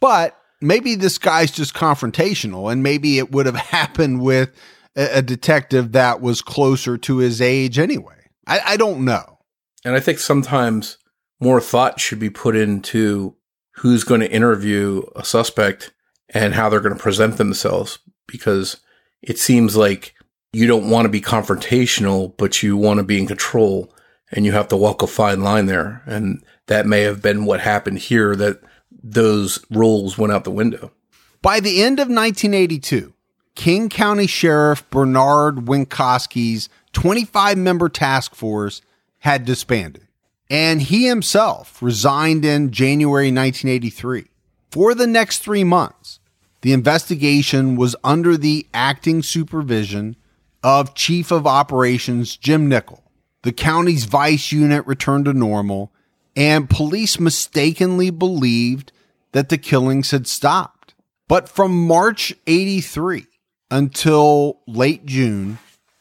But maybe this guy's just confrontational, and maybe it would have happened with a, a detective that was closer to his age anyway. I, I don't know. And I think sometimes more thought should be put into who's going to interview a suspect and how they're going to present themselves because it seems like you don't want to be confrontational, but you want to be in control and you have to walk a fine line there. And that may have been what happened here that those rules went out the window. By the end of 1982, King County Sheriff Bernard Winckoski's 25 member task force had disbanded, and he himself resigned in January 1983. For the next three months, the investigation was under the acting supervision of Chief of Operations Jim Nickel. The county's vice unit returned to normal, and police mistakenly believed that the killings had stopped. But from March 83 until late June,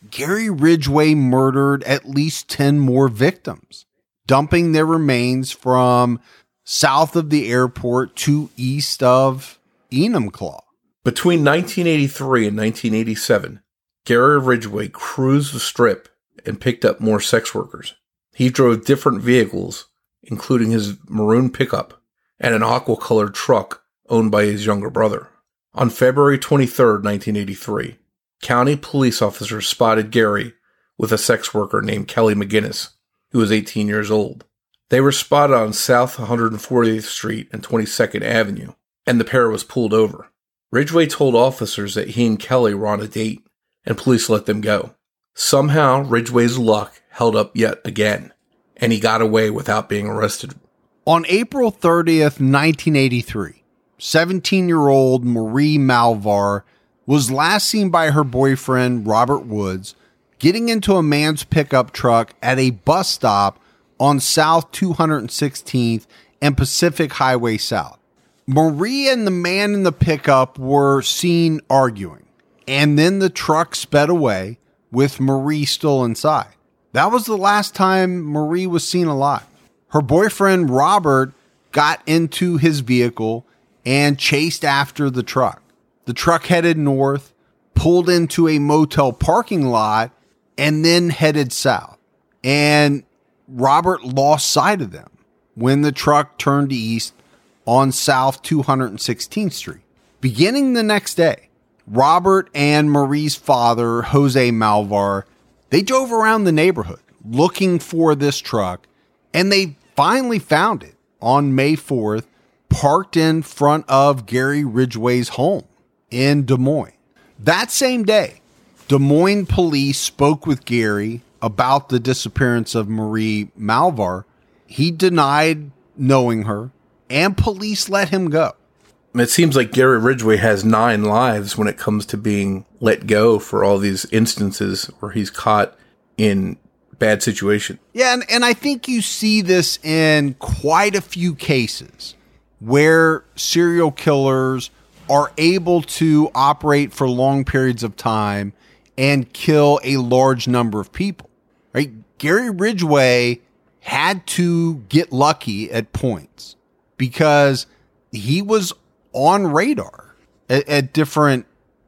Gary Ridgway murdered at least 10 more victims, dumping their remains from south of the airport to east of Enumclaw. Between 1983 and 1987, Gary Ridgway cruised the strip and picked up more sex workers. He drove different vehicles, including his maroon pickup and an aqua colored truck owned by his younger brother. On February 23, 1983, county police officers spotted Gary with a sex worker named Kelly McGinness, who was 18 years old. They were spotted on South 140th Street and 22nd Avenue, and the pair was pulled over. Ridgway told officers that he and Kelly were on a date, and police let them go. Somehow, Ridgway's luck held up yet again, and he got away without being arrested. On April 30th, 1983, 17 year old Marie Malvar was last seen by her boyfriend, Robert Woods, getting into a man's pickup truck at a bus stop on South 216th and Pacific Highway South. Marie and the man in the pickup were seen arguing, and then the truck sped away with Marie still inside. That was the last time Marie was seen alive. Her boyfriend, Robert, got into his vehicle and chased after the truck. The truck headed north, pulled into a motel parking lot, and then headed south. And Robert lost sight of them when the truck turned east on South 216th Street. Beginning the next day, Robert and Marie's father, Jose Malvar, they drove around the neighborhood looking for this truck and they finally found it on May 4th, parked in front of Gary Ridgway's home in Des Moines. That same day, Des Moines police spoke with Gary about the disappearance of Marie Malvar. He denied knowing her, and police let him go. It seems like Gary Ridgway has nine lives when it comes to being let go for all these instances where he's caught in bad situation. Yeah, and, and I think you see this in quite a few cases where serial killers are able to operate for long periods of time and kill a large number of people. Right? Gary Ridgway had to get lucky at points because he was on radar at, at different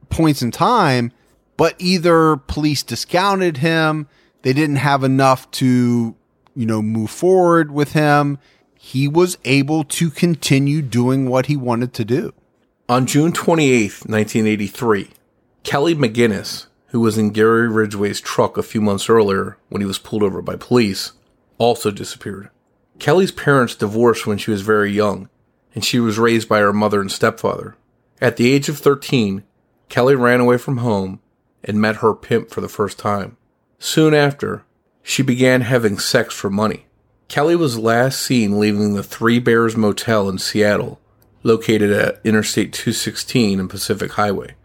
points in time, but either police discounted him, they didn't have enough to, you know, move forward with him. He was able to continue doing what he wanted to do. On June 28th, 1983, Kelly McGinness, who was in Gary Ridgway's truck a few months earlier when he was pulled over by police, also disappeared. Kelly's parents divorced when she was very young, and she was raised by her mother and stepfather. At the age of 13, Kelly ran away from home and met her pimp for the first time. Soon after, she began having sex for money. Kelly was last seen leaving the Three Bears Motel in Seattle located at Interstate 216 and Pacific Highway.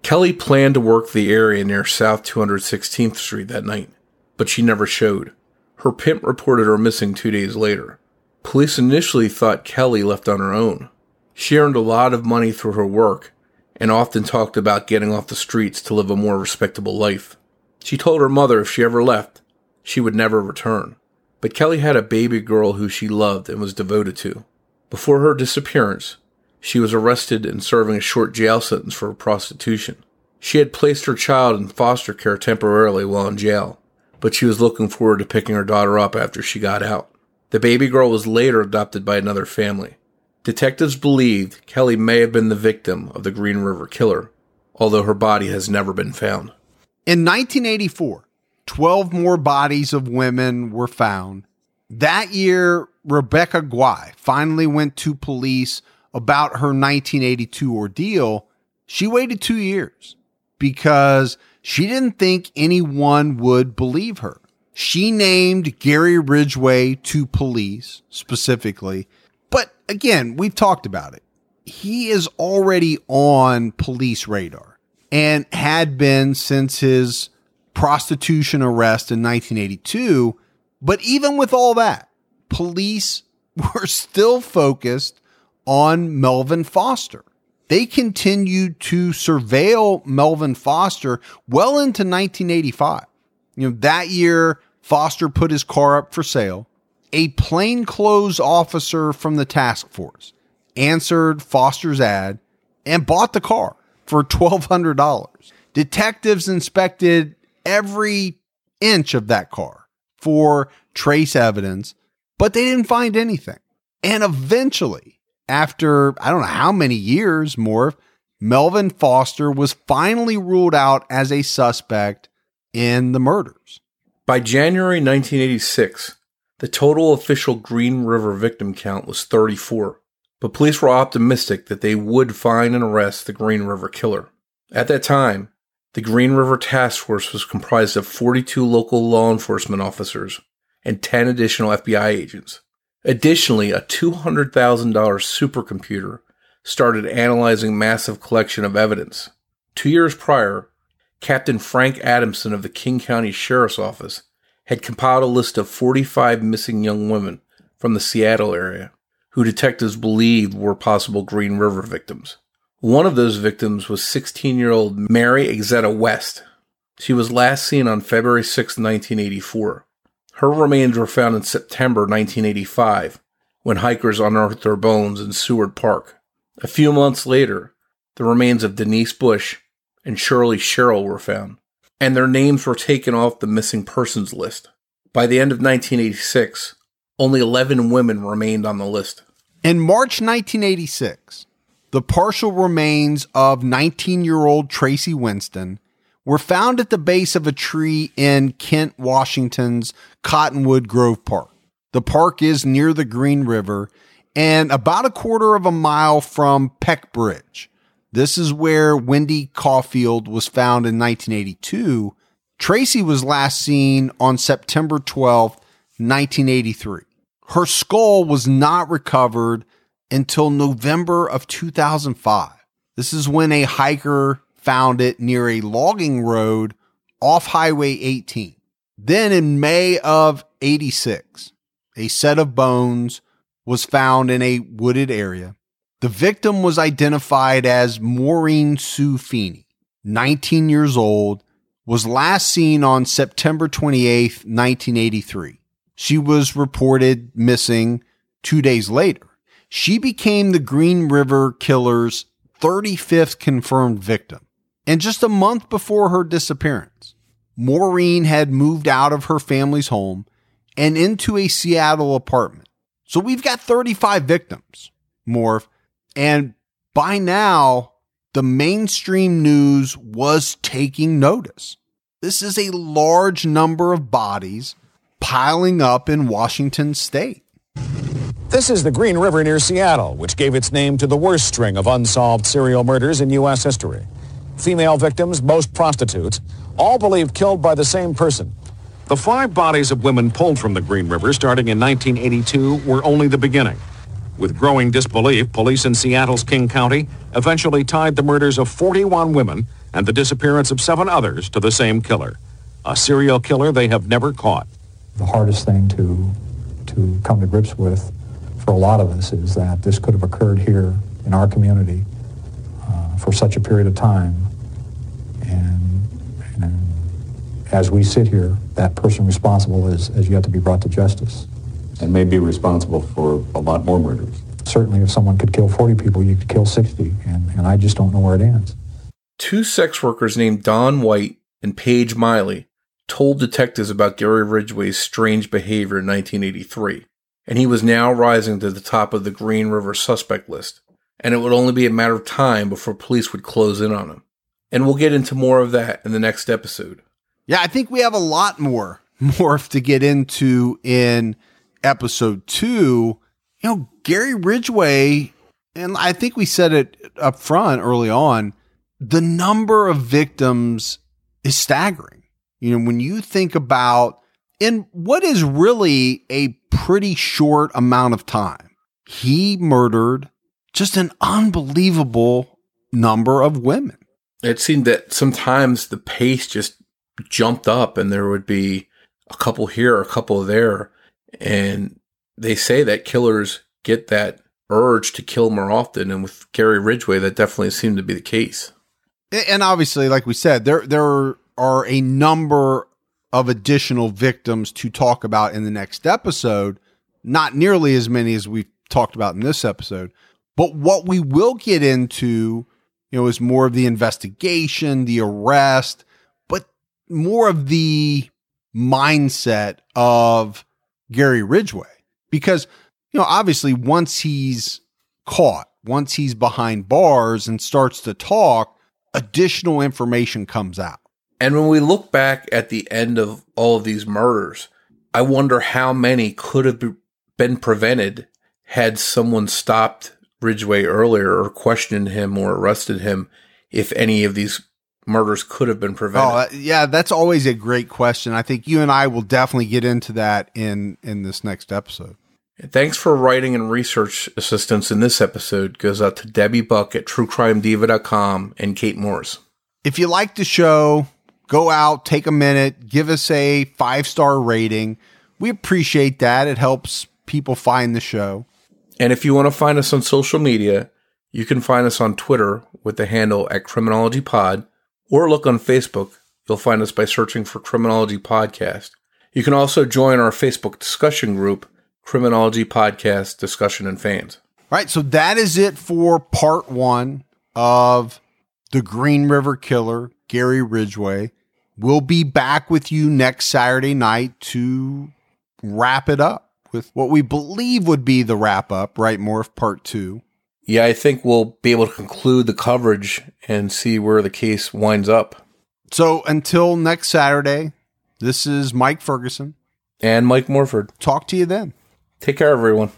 Kelly planned to work the area near South 216th Street that night, but she never showed. Her pimp reported her missing two days later. Police initially thought Kelly left on her own. She earned a lot of money through her work and often talked about getting off the streets to live a more respectable life. She told her mother if she ever left, she would never return. But Kelly had a baby girl who she loved and was devoted to. Before her disappearance, she was arrested and serving a short jail sentence for prostitution. She had placed her child in foster care temporarily while in jail, but she was looking forward to picking her daughter up after she got out. The baby girl was later adopted by another family. Detectives believed Kelly may have been the victim of the Green River Killer, although her body has never been found. In 1984, 12 more bodies of women were found. That year, Rebecca Guay finally went to police about her 1982 ordeal, she waited two years because she didn't think anyone would believe her. She named Gary Ridgway to police specifically. But again, we've talked about it. He is already on police radar and had been since his prostitution arrest in 1982. But even with all that, police were still focused on Melvin Foster. They continued to surveil Melvin Foster well into 1985. You know, that year, Foster put his car up for sale. A plainclothes officer from the task force answered Foster's ad and bought the car for $1,200. Detectives inspected every inch of that car for trace evidence, but they didn't find anything. And eventually, after I don't know how many years more, Melvin Foster was finally ruled out as a suspect in the murders. By January 1986, the total official Green River victim count was 34, but police were optimistic that they would find and arrest the Green River killer. At that time, the Green River Task Force was comprised of 42 local law enforcement officers and 10 additional FBI agents. Additionally, a $200,000 supercomputer started analyzing massive collection of evidence. Two years prior, Captain Frank Adamson of the King County Sheriff's Office had compiled a list of 45 missing young women from the Seattle area who detectives believed were possible Green River victims. One of those victims was 16 year old Mary Exzetta West. She was last seen on February 6, 1984. Her remains were found in September 1985 when hikers unearthed her bones in Seward Park. A few months later, the remains of Denise Bush and Shirley Sherrill were found, and their names were taken off the missing persons list. By the end of 1986, only 11 women remained on the list. In March 1986, the partial remains of 19 year old Tracy Winston were found at the base of a tree in Kent, Washington's Cottonwood Grove Park. The park is near the Green River and about a quarter of a mile from Peck Bridge. This is where Wendy Coffield was found in 1982. Tracy was last seen on September 12, 1983. Her skull was not recovered until November of 2005. This is when a hiker found it near a logging road off Highway 18. Then in May of 86, a set of bones was found in a wooded area. The victim was identified as Maureen Sue Feeney, 19 years old, was last seen on September 28, 1983. She was reported missing two days later. She became the Green River Killer's 35th confirmed victim. And just a month before her disappearance, Maureen had moved out of her family's home and into a Seattle apartment. So we've got 35 victims, Morph. And by now, the mainstream news was taking notice. This is a large number of bodies piling up in Washington state. This is the Green River near Seattle, which gave its name to the worst string of unsolved serial murders in U.S. history female victims, most prostitutes, all believed killed by the same person. The five bodies of women pulled from the Green River starting in 1982 were only the beginning. With growing disbelief, police in Seattle's King County eventually tied the murders of 41 women and the disappearance of seven others to the same killer, a serial killer they have never caught. The hardest thing to, to come to grips with for a lot of us is that this could have occurred here in our community uh, for such a period of time and, and as we sit here, that person responsible is, is yet to be brought to justice. And may be responsible for a lot more murders. Certainly, if someone could kill 40 people, you could kill 60, and, and I just don't know where it ends. Two sex workers named Dawn White and Paige Miley told detectives about Gary Ridgway's strange behavior in 1983, and he was now rising to the top of the Green River suspect list, and it would only be a matter of time before police would close in on him. And we'll get into more of that in the next episode. Yeah, I think we have a lot more morph to get into in episode two. You know, Gary Ridgway, and I think we said it up front early on. the number of victims is staggering. You know, when you think about in what is really a pretty short amount of time, he murdered just an unbelievable number of women. It seemed that sometimes the pace just jumped up and there would be a couple here, a couple there. And they say that killers get that urge to kill more often. And with Gary Ridgway, that definitely seemed to be the case. And obviously, like we said, there there are a number of additional victims to talk about in the next episode. Not nearly as many as we've talked about in this episode. But what we will get into, you know, is more of the investigation, the arrest, but more of the mindset of Gary Ridgway. Because, you know, obviously once he's caught, once he's behind bars and starts to talk, additional information comes out. And when we look back at the end of all of these murders, I wonder how many could have been prevented had someone stopped Ridgway earlier or questioned him or arrested him if any of these murders could have been prevented. Oh, uh, yeah, that's always a great question. I think you and I will definitely get into that in in this next episode. Thanks for writing and research assistance in this episode goes out to Debbie Buck at truecrimediva.com and Kate Morris. If you like the show, go out, take a minute, give us a five star rating. We appreciate that. It helps people find the show. And if you want to find us on social media, you can find us on Twitter with the handle at Criminology Pod, or look on Facebook. You'll find us by searching for Criminology Podcast. You can also join our Facebook discussion group, Criminology Podcast Discussion and Fans. All right, so that is it for part one of the Green River Killer, Gary Ridgway. We'll be back with you next Saturday night to wrap it up with what we believe would be the wrap up, right? Morph part two. Yeah, I think we'll be able to conclude the coverage and see where the case winds up. So until next Saturday, this is Mike Ferguson and Mike Morford. Talk to you then. Take care, everyone.